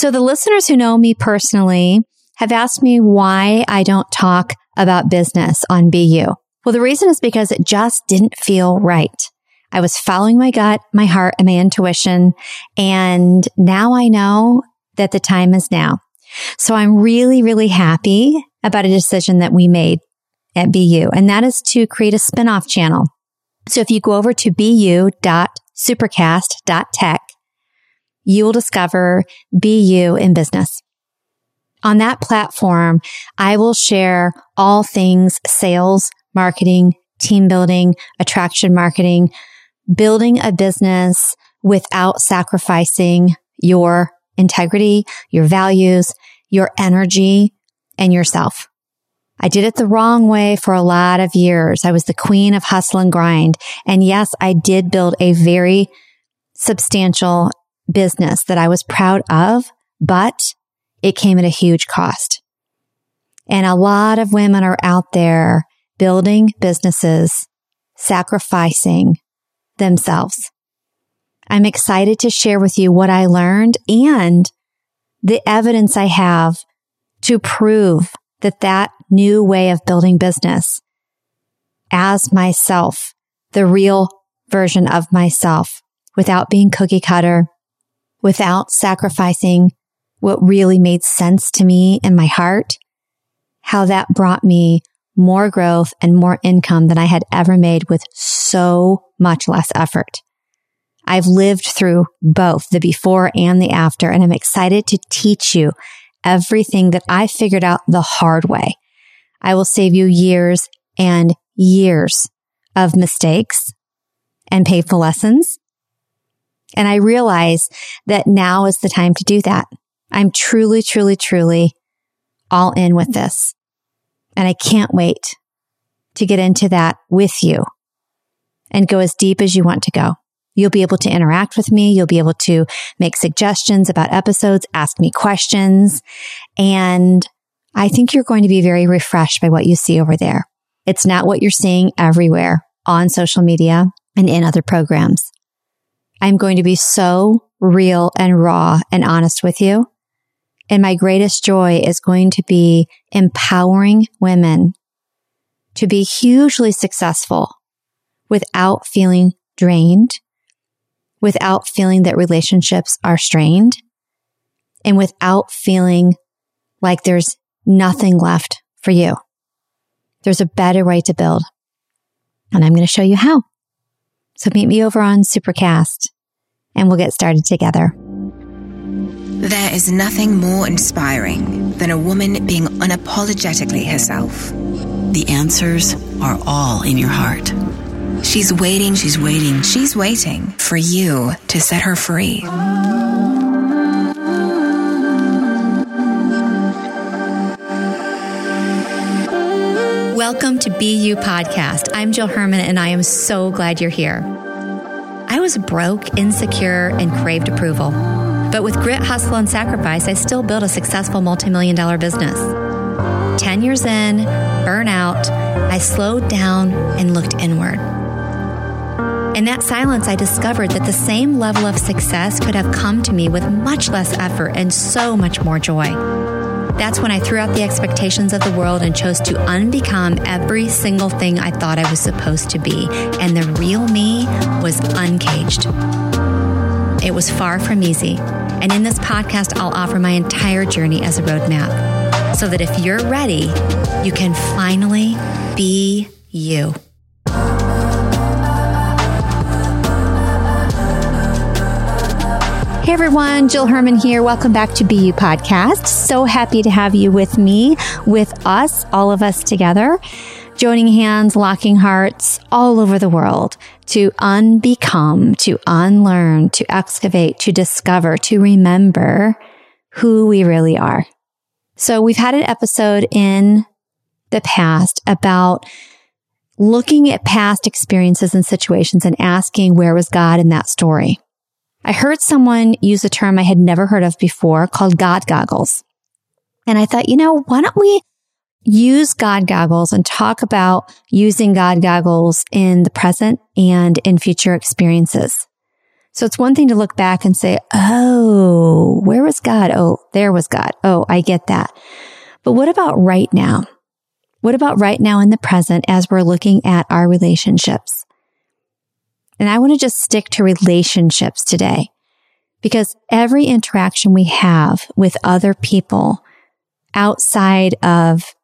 So the listeners who know me personally have asked me why I don't talk about business on BU. Well, the reason is because it just didn't feel right. I was following my gut, my heart, and my intuition. And now I know that the time is now. So I'm really, really happy about a decision that we made at BU, and that is to create a spinoff channel. So if you go over to bu.supercast.tech, you will discover Be You in business. On that platform, I will share all things sales, marketing, team building, attraction marketing, building a business without sacrificing your integrity, your values, your energy, and yourself. I did it the wrong way for a lot of years. I was the queen of hustle and grind. And yes, I did build a very substantial business that I was proud of, but it came at a huge cost. And a lot of women are out there building businesses, sacrificing themselves. I'm excited to share with you what I learned and the evidence I have to prove that that new way of building business as myself, the real version of myself without being cookie cutter, without sacrificing what really made sense to me in my heart, how that brought me more growth and more income than I had ever made with so much less effort. I've lived through both the before and the after, and I'm excited to teach you everything that I figured out the hard way. I will save you years and years of mistakes and painful lessons. And I realize that now is the time to do that. I'm truly, truly, truly all in with this. And I can't wait to get into that with you and go as deep as you want to go. You'll be able to interact with me. You'll be able to make suggestions about episodes, ask me questions. And I think you're going to be very refreshed by what you see over there. It's not what you're seeing everywhere on social media and in other programs. I'm going to be so real and raw and honest with you. And my greatest joy is going to be empowering women to be hugely successful without feeling drained without feeling that relationships are strained and without feeling like there's nothing left for you. There's a better way to build. And I'm going to show you how. So meet me over on Supercast and we'll get started together. There is nothing more inspiring than a woman being unapologetically herself. The answers are all in your heart. She's waiting, she's waiting, she's waiting for you to set her free. Welcome to BU Podcast. I'm Jill Herman, and I am so glad you're here. I was broke, insecure, and craved approval. But with grit, hustle, and sacrifice, I still built a successful multi-million dollar business. 10 years in, burnout, I slowed down and looked inward. In that silence, I discovered that the same level of success could have come to me with much less effort and so much more joy. That's when I threw out the expectations of the world and chose to unbecome every single thing I thought I was supposed to be. And the real me was uncaged. It was far from easy. And in this podcast, I'll offer my entire journey as a roadmap so that if you're ready, you can finally be you. Hey everyone, Jill Herman here. Welcome back to BU Podcast. So happy to have you with me, with us, all of us together, joining hands, locking hearts all over the world to unbecome, to unlearn, to excavate, to discover, to remember who we really are. So we've had an episode in the past about looking at past experiences and situations and asking where was God in that story. I heard someone use a term I had never heard of before called God goggles. And I thought, you know, why don't we use God goggles and talk about using God goggles in the present and in future experiences? So it's one thing to look back and say, Oh, where was God? Oh, there was God. Oh, I get that. But what about right now? What about right now in the present as we're looking at our relationships? And I want to just stick to relationships today because every interaction we have with other people outside of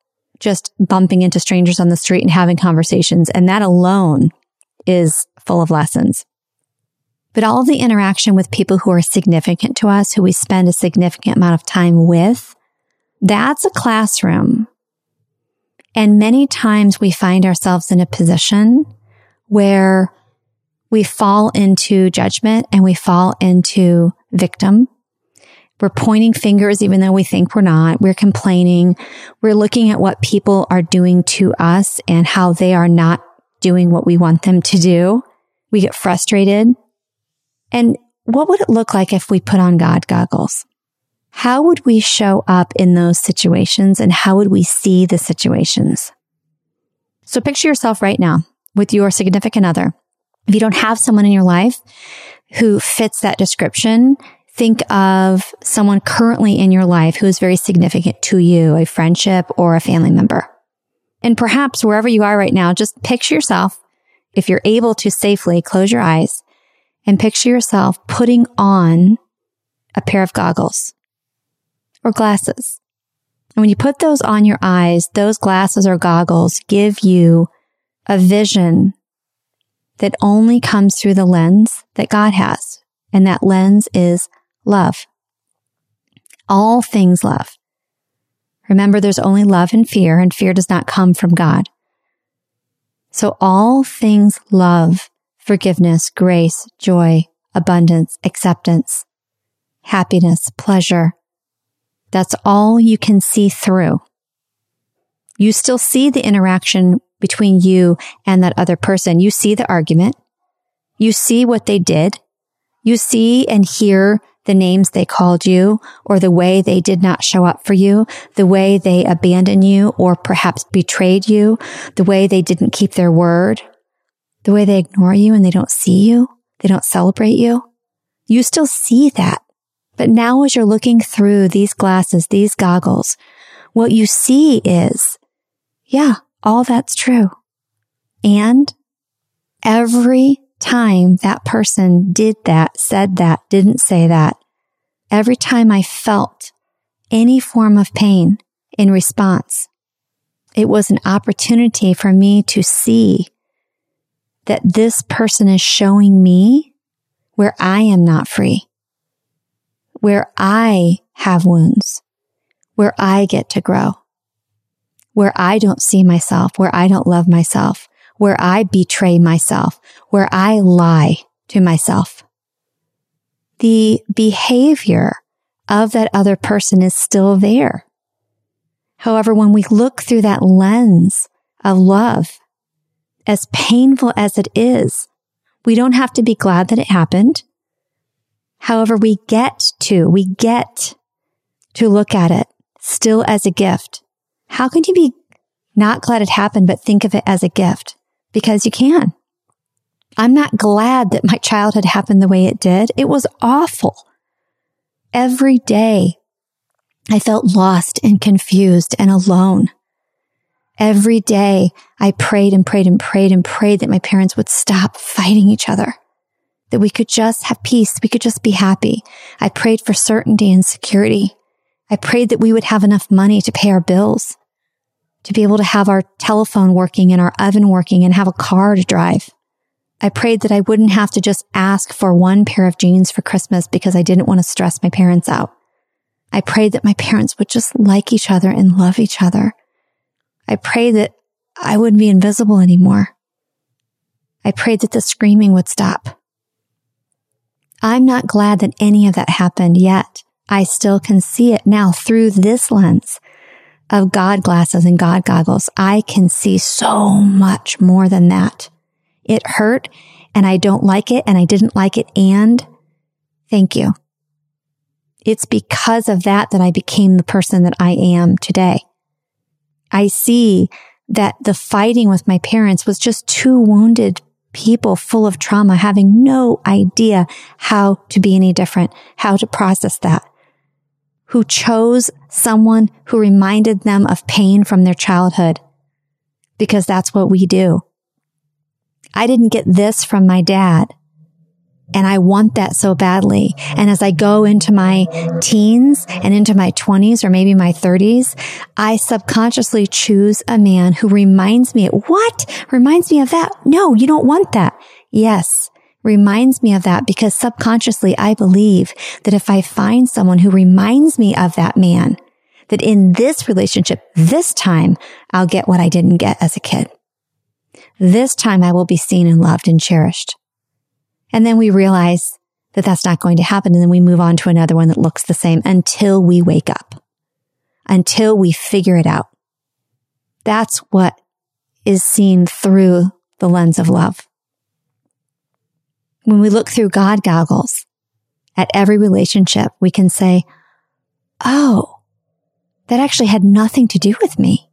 just bumping into strangers on the street and having conversations, and that alone is full of lessons. But all of the interaction with people who are significant to us, who we spend a significant amount of time with, that's a classroom. And many times we find ourselves in a position where we fall into judgment and we fall into victim. We're pointing fingers even though we think we're not. We're complaining. We're looking at what people are doing to us and how they are not doing what we want them to do. We get frustrated. And what would it look like if we put on God goggles? How would we show up in those situations and how would we see the situations? So picture yourself right now with your significant other. If you don't have someone in your life who fits that description, think of someone currently in your life who is very significant to you, a friendship or a family member. And perhaps wherever you are right now, just picture yourself, if you're able to safely close your eyes and picture yourself putting on a pair of goggles or glasses. And when you put those on your eyes, those glasses or goggles give you a vision that only comes through the lens that God has. And that lens is love. All things love. Remember, there's only love and fear, and fear does not come from God. So all things love, forgiveness, grace, joy, abundance, acceptance, happiness, pleasure, that's all you can see through. You still see the interaction between you and that other person. You see the argument. You see what they did. You see and hear the names they called you or the way they did not show up for you, the way they abandoned you or perhaps betrayed you, the way they didn't keep their word, the way they ignore you and they don't see you, they don't celebrate you. You still see that. But now as you're looking through these glasses, these goggles, what you see is, yeah, all that's true. And every time that person did that, said that, didn't say that, every time I felt any form of pain in response, it was an opportunity for me to see that this person is showing me where I am not free where I have wounds, where I get to grow, where I don't see myself, where I don't love myself, where I betray myself, where I lie to myself. The behavior of that other person is still there. However, when we look through that lens of love, as painful as it is, we don't have to be glad that it happened. However, we get to, we get to look at it still as a gift. How can you be not glad it happened, but think of it as a gift? Because you can. I'm not glad that my childhood happened the way it did. It was awful. Every day I felt lost and confused and alone. Every day I prayed and prayed and prayed and prayed that my parents would stop fighting each other that we could just have peace. We could just be happy. I prayed for certainty and security. I prayed that we would have enough money to pay our bills, to be able to have our telephone working and our oven working and have a car to drive. I prayed that I wouldn't have to just ask for one pair of jeans for Christmas because I didn't want to stress my parents out. I prayed that my parents would just like each other and love each other. I prayed that I wouldn't be invisible anymore. I prayed that the screaming would stop. I'm not glad that any of that happened yet. I still can see it now through this lens of God glasses and God goggles. I can see so much more than that. It hurt and I don't like it and I didn't like it. And thank you. It's because of that that I became the person that I am today. I see that the fighting with my parents was just two wounded people full of trauma having no idea how to be any different, how to process that, who chose someone who reminded them of pain from their childhood because that's what we do. I didn't get this from my dad. And I want that so badly. And as I go into my teens and into my twenties or maybe my thirties, I subconsciously choose a man who reminds me, what reminds me of that? No, you don't want that. Yes. Reminds me of that because subconsciously I believe that if I find someone who reminds me of that man, that in this relationship, this time I'll get what I didn't get as a kid. This time I will be seen and loved and cherished. And then we realize that that's not going to happen. And then we move on to another one that looks the same until we wake up, until we figure it out. That's what is seen through the lens of love. When we look through God goggles at every relationship, we can say, Oh, that actually had nothing to do with me.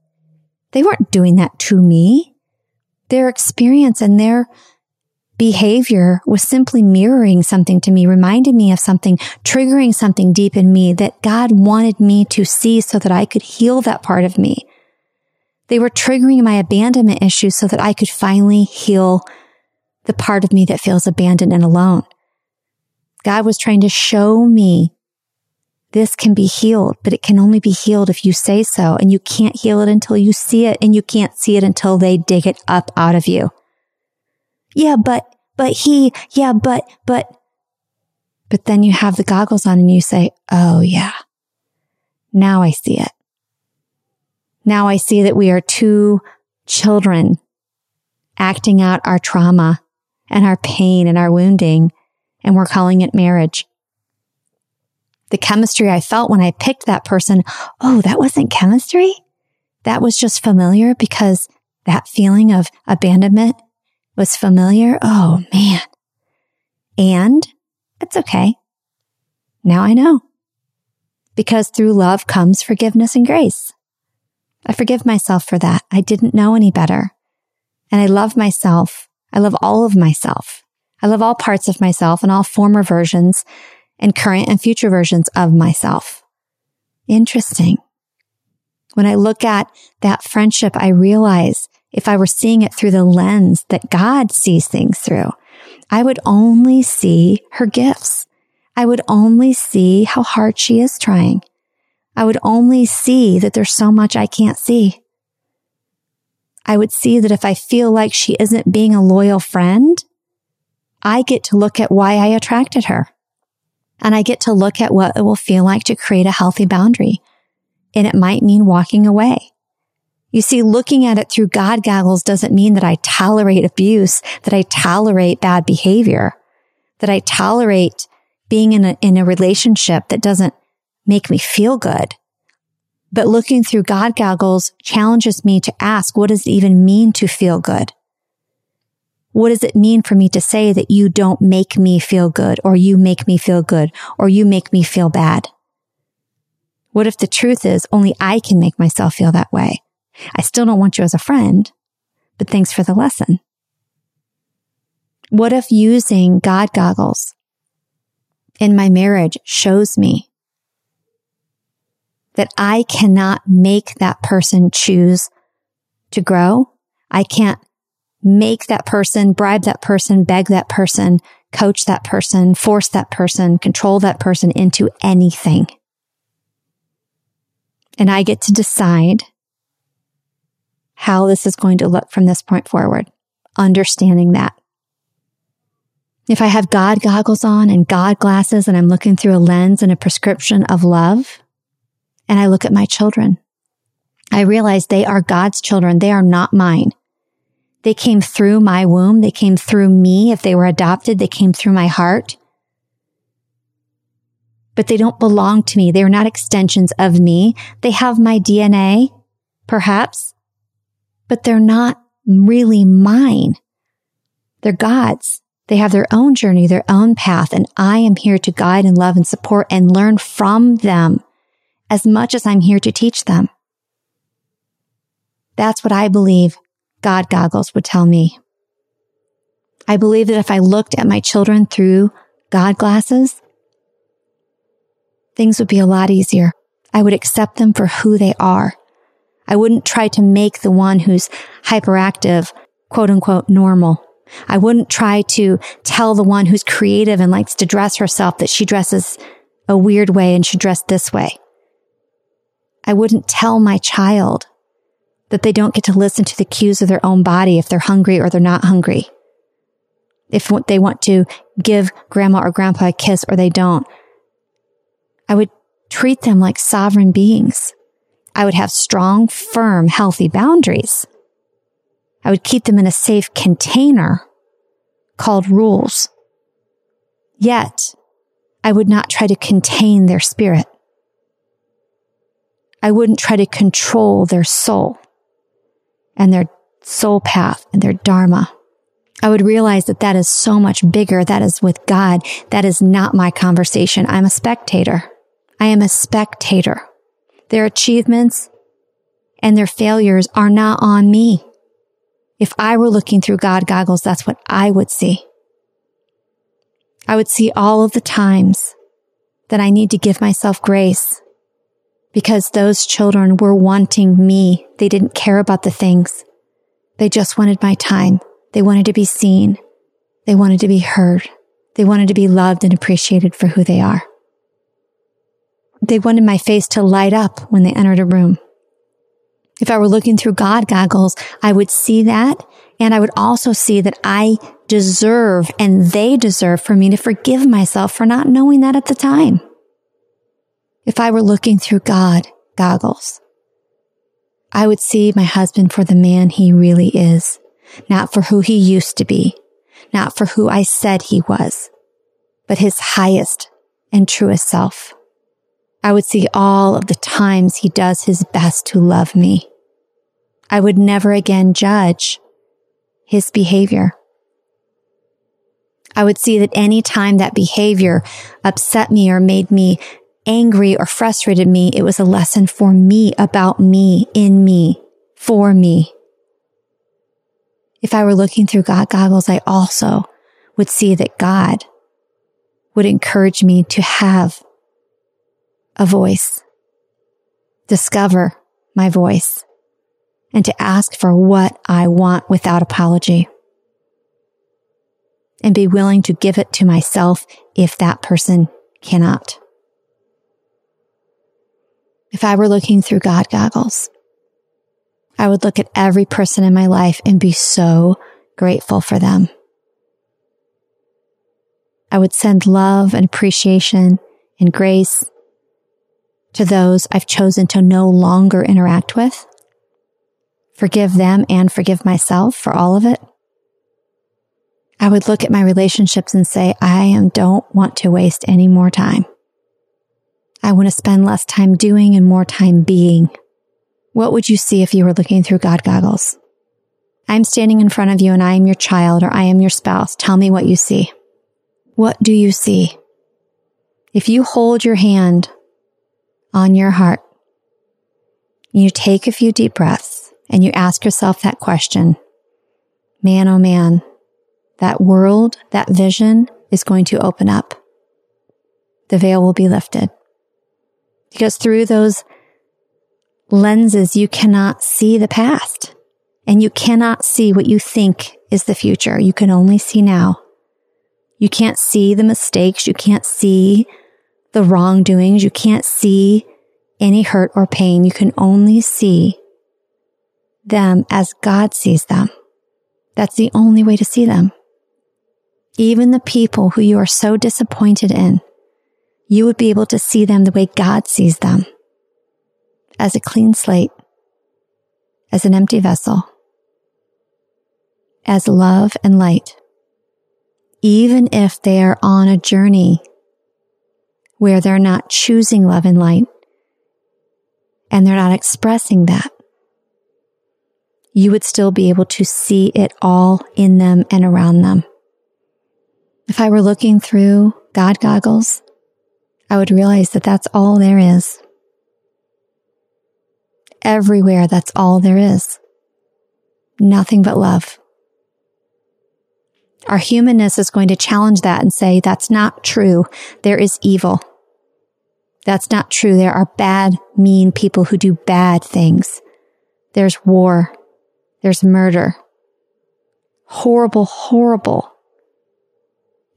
They weren't doing that to me. Their experience and their behavior was simply mirroring something to me, reminding me of something, triggering something deep in me that God wanted me to see so that I could heal that part of me. They were triggering my abandonment issues so that I could finally heal the part of me that feels abandoned and alone. God was trying to show me this can be healed, but it can only be healed if you say so. And you can't heal it until you see it and you can't see it until they dig it up out of you. Yeah, but but he, yeah, but, but, but then you have the goggles on and you say, Oh yeah, now I see it. Now I see that we are two children acting out our trauma and our pain and our wounding, and we're calling it marriage. The chemistry I felt when I picked that person, oh, that wasn't chemistry. That was just familiar because that feeling of abandonment was familiar. Oh man. And it's okay. Now I know. Because through love comes forgiveness and grace. I forgive myself for that. I didn't know any better. And I love myself. I love all of myself. I love all parts of myself and all former versions and current and future versions of myself. Interesting. When I look at that friendship, I realize if I were seeing it through the lens that God sees things through, I would only see her gifts. I would only see how hard she is trying. I would only see that there's so much I can't see. I would see that if I feel like she isn't being a loyal friend, I get to look at why I attracted her. And I get to look at what it will feel like to create a healthy boundary. And it might mean walking away. You see, looking at it through God goggles doesn't mean that I tolerate abuse, that I tolerate bad behavior, that I tolerate being in a, in a relationship that doesn't make me feel good. But looking through God goggles challenges me to ask, what does it even mean to feel good? What does it mean for me to say that you don't make me feel good or you make me feel good or you make me feel bad? What if the truth is only I can make myself feel that way? I still don't want you as a friend, but thanks for the lesson. What if using God goggles in my marriage shows me that I cannot make that person choose to grow? I can't make that person, bribe that person, beg that person, coach that person, force that person, control that person into anything. And I get to decide how this is going to look from this point forward, understanding that. If I have God goggles on and God glasses and I'm looking through a lens and a prescription of love, and I look at my children, I realize they are God's children. They are not mine. They came through my womb. They came through me. If they were adopted, they came through my heart. But they don't belong to me. They are not extensions of me. They have my DNA, perhaps, but they're not really mine. They're God's. They have their own journey, their own path, and I am here to guide and love and support and learn from them as much as I'm here to teach them. That's what I believe God goggles would tell me. I believe that if I looked at my children through God glasses, things would be a lot easier. I would accept them for who they are. I wouldn't try to make the one who's hyperactive, quote unquote, normal. I wouldn't try to tell the one who's creative and likes to dress herself that she dresses a weird way and should dress this way. I wouldn't tell my child that they don't get to listen to the cues of their own body if they're hungry or they're not hungry. If they want to give grandma or grandpa a kiss or they don't. I would treat them like sovereign beings. I would have strong, firm, healthy boundaries. I would keep them in a safe container called rules. Yet, I would not try to contain their spirit. I wouldn't try to control their soul and their soul path and their dharma. I would realize that that is so much bigger. That is with God. That is not my conversation. I'm a spectator. I am a spectator. Their achievements and their failures are not on me. If I were looking through God goggles, that's what I would see. I would see all of the times that I need to give myself grace because those children were wanting me. They didn't care about the things. They just wanted my time. They wanted to be seen. They wanted to be heard. They wanted to be loved and appreciated for who they are. They wanted my face to light up when they entered a room. If I were looking through God goggles, I would see that. And I would also see that I deserve and they deserve for me to forgive myself for not knowing that at the time if I were looking through God goggles, I would see my husband for the man he really is, not for who he used to be, not for who I said he was, but his highest and truest self. I would see all of the times he does his best to love me. I would never again judge his behavior. I would see that any time that behavior upset me or made me angry or frustrated me. It was a lesson for me, about me, in me, for me. If I were looking through God goggles, I also would see that God would encourage me to have a voice, discover my voice, and to ask for what I want without apology. And be willing to give it to myself if that person cannot if I were looking through God goggles, I would look at every person in my life and be so grateful for them. I would send love and appreciation and grace to those I've chosen to no longer interact with. Forgive them and forgive myself for all of it. I would look at my relationships and say, I am, don't want to waste any more time. I want to spend less time doing and more time being. What would you see if you were looking through God goggles? I'm standing in front of you and I am your child or I am your spouse. Tell me what you see. What do you see? If you hold your hand on your heart, you take a few deep breaths and you ask yourself that question, man, oh man, that world, that vision is going to open up. The veil will be lifted because through those lenses, you cannot see the past and you cannot see what you think is the future. You can only see now. You can't see the mistakes. You can't see the wrongdoings. You can't see any hurt or pain. You can only see them as God sees them. That's the only way to see them. Even the people who you are so disappointed in you would be able to see them the way God sees them as a clean slate, as an empty vessel, as love and light, even if they are on a journey where they're not choosing love and light and they're not expressing that. You would still be able to see it all in them and around them. If I were looking through God goggles, I would realize that that's all there is. Everywhere, that's all there is. Nothing but love. Our humanness is going to challenge that and say, that's not true. There is evil. That's not true. There are bad, mean people who do bad things. There's war. There's murder. Horrible, horrible,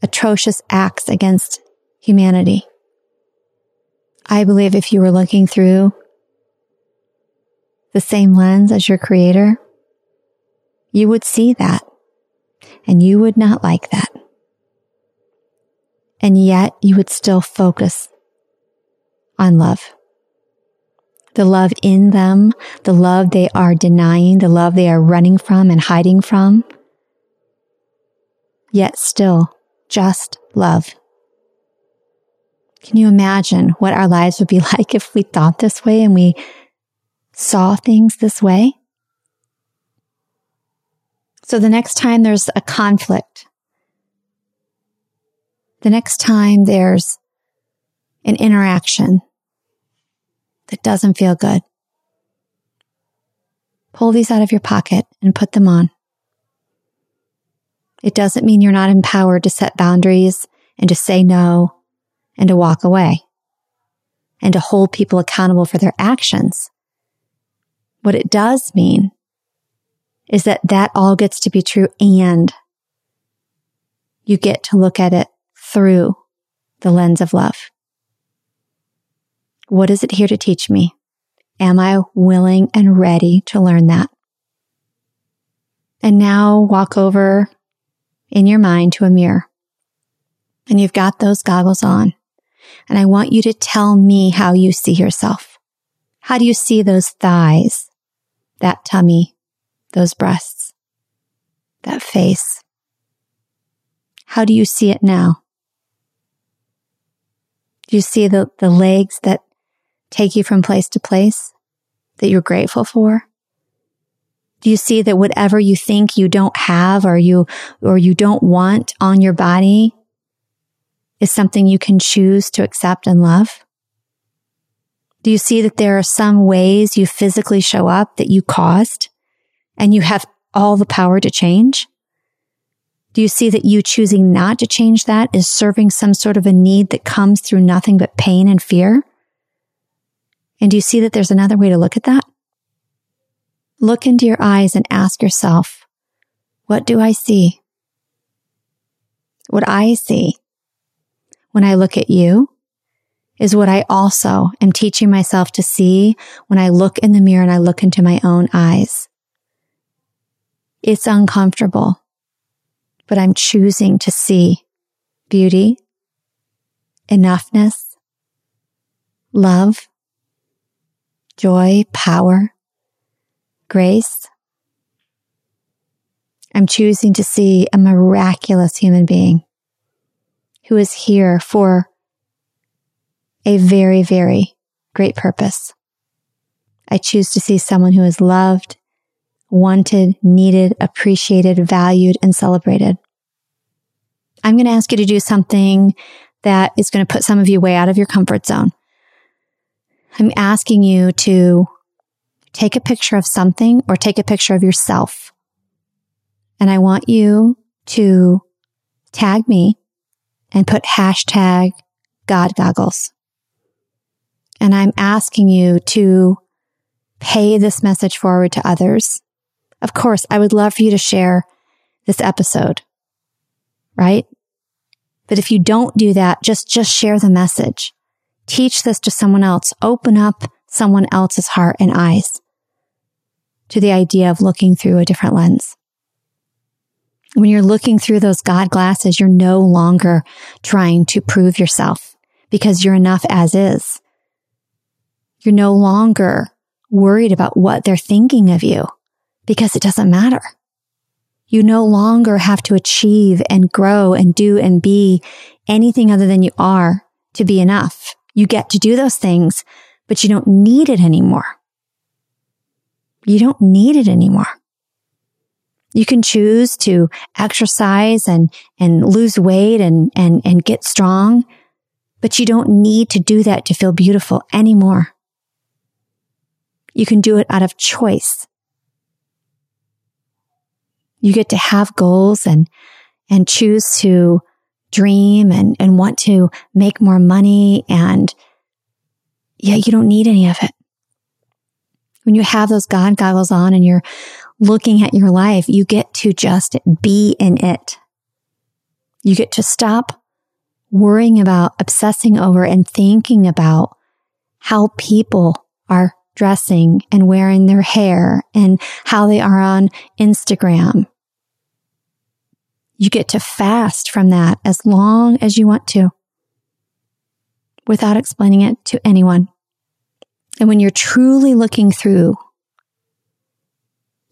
atrocious acts against humanity. I believe if you were looking through the same lens as your creator, you would see that and you would not like that. And yet you would still focus on love. The love in them, the love they are denying, the love they are running from and hiding from. Yet still just love. Can you imagine what our lives would be like if we thought this way and we saw things this way? So the next time there's a conflict, the next time there's an interaction that doesn't feel good, pull these out of your pocket and put them on. It doesn't mean you're not empowered to set boundaries and to say no and to walk away and to hold people accountable for their actions. What it does mean is that that all gets to be true and you get to look at it through the lens of love. What is it here to teach me? Am I willing and ready to learn that? And now walk over in your mind to a mirror and you've got those goggles on. And I want you to tell me how you see yourself. How do you see those thighs, that tummy, those breasts, that face. How do you see it now? Do you see the, the legs that take you from place to place that you're grateful for? Do you see that whatever you think you don't have or you, or you don't want on your body is something you can choose to accept and love? Do you see that there are some ways you physically show up that you caused? and you have all the power to change? Do you see that you choosing not to change that is serving some sort of a need that comes through nothing but pain and fear? And do you see that there's another way to look at that? Look into your eyes and ask yourself, what do I see? What I see when I look at you is what I also am teaching myself to see when I look in the mirror and I look into my own eyes. It's uncomfortable, but I'm choosing to see beauty, enoughness, love, joy, power, grace. I'm choosing to see a miraculous human being who is here for a very, very great purpose. I choose to see someone who is loved wanted, needed, appreciated, valued, and celebrated. I'm going to ask you to do something that is going to put some of you way out of your comfort zone. I'm asking you to take a picture of something or take a picture of yourself. And I want you to tag me and put hashtag God goggles. And I'm asking you to pay this message forward to others of course, I would love for you to share this episode, right? But if you don't do that, just, just share the message. Teach this to someone else. Open up someone else's heart and eyes to the idea of looking through a different lens. When you're looking through those God glasses, you're no longer trying to prove yourself because you're enough as is. You're no longer worried about what they're thinking of you because it doesn't matter. You no longer have to achieve and grow and do and be anything other than you are to be enough. You get to do those things, but you don't need it anymore. You don't need it anymore. You can choose to exercise and, and lose weight and, and, and get strong, but you don't need to do that to feel beautiful anymore. You can do it out of choice you get to have goals and, and choose to dream and, and want to make more money. And yeah, you don't need any of it. When you have those God goggles on and you're looking at your life, you get to just be in it. You get to stop worrying about, obsessing over and thinking about how people are dressing and wearing their hair and how they are on Instagram. You get to fast from that as long as you want to without explaining it to anyone. And when you're truly looking through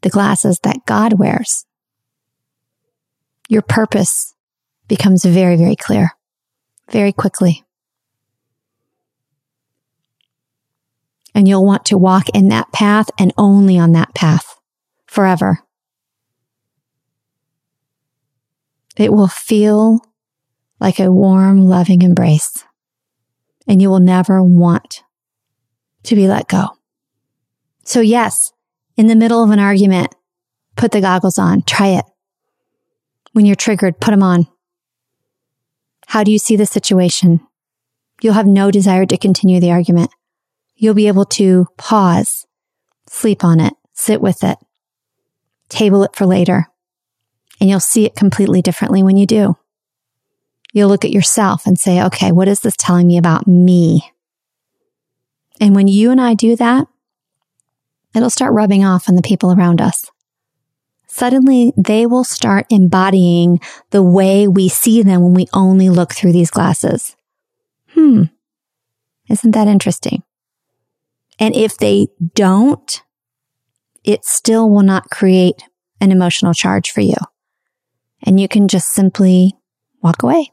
the glasses that God wears, your purpose becomes very, very clear very quickly. And you'll want to walk in that path and only on that path forever. It will feel like a warm, loving embrace and you will never want to be let go. So yes, in the middle of an argument, put the goggles on, try it. When you're triggered, put them on. How do you see the situation? You'll have no desire to continue the argument. You'll be able to pause, sleep on it, sit with it, table it for later, and you'll see it completely differently when you do. You'll look at yourself and say, okay, what is this telling me about me? And when you and I do that, it'll start rubbing off on the people around us suddenly they will start embodying the way we see them when we only look through these glasses. Hmm. Isn't that interesting? And if they don't, it still will not create an emotional charge for you. And you can just simply walk away.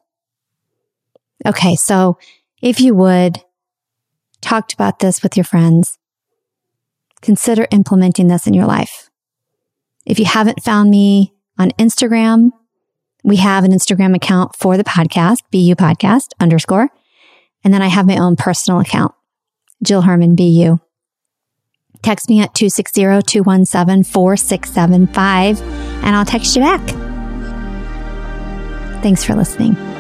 Okay. So if you would talked about this with your friends, consider implementing this in your life. If you haven't found me on Instagram, we have an Instagram account for the podcast, BU podcast underscore. And then I have my own personal account, Jill Herman BU. Text me at 260-217-4675 and I'll text you back. Thanks for listening.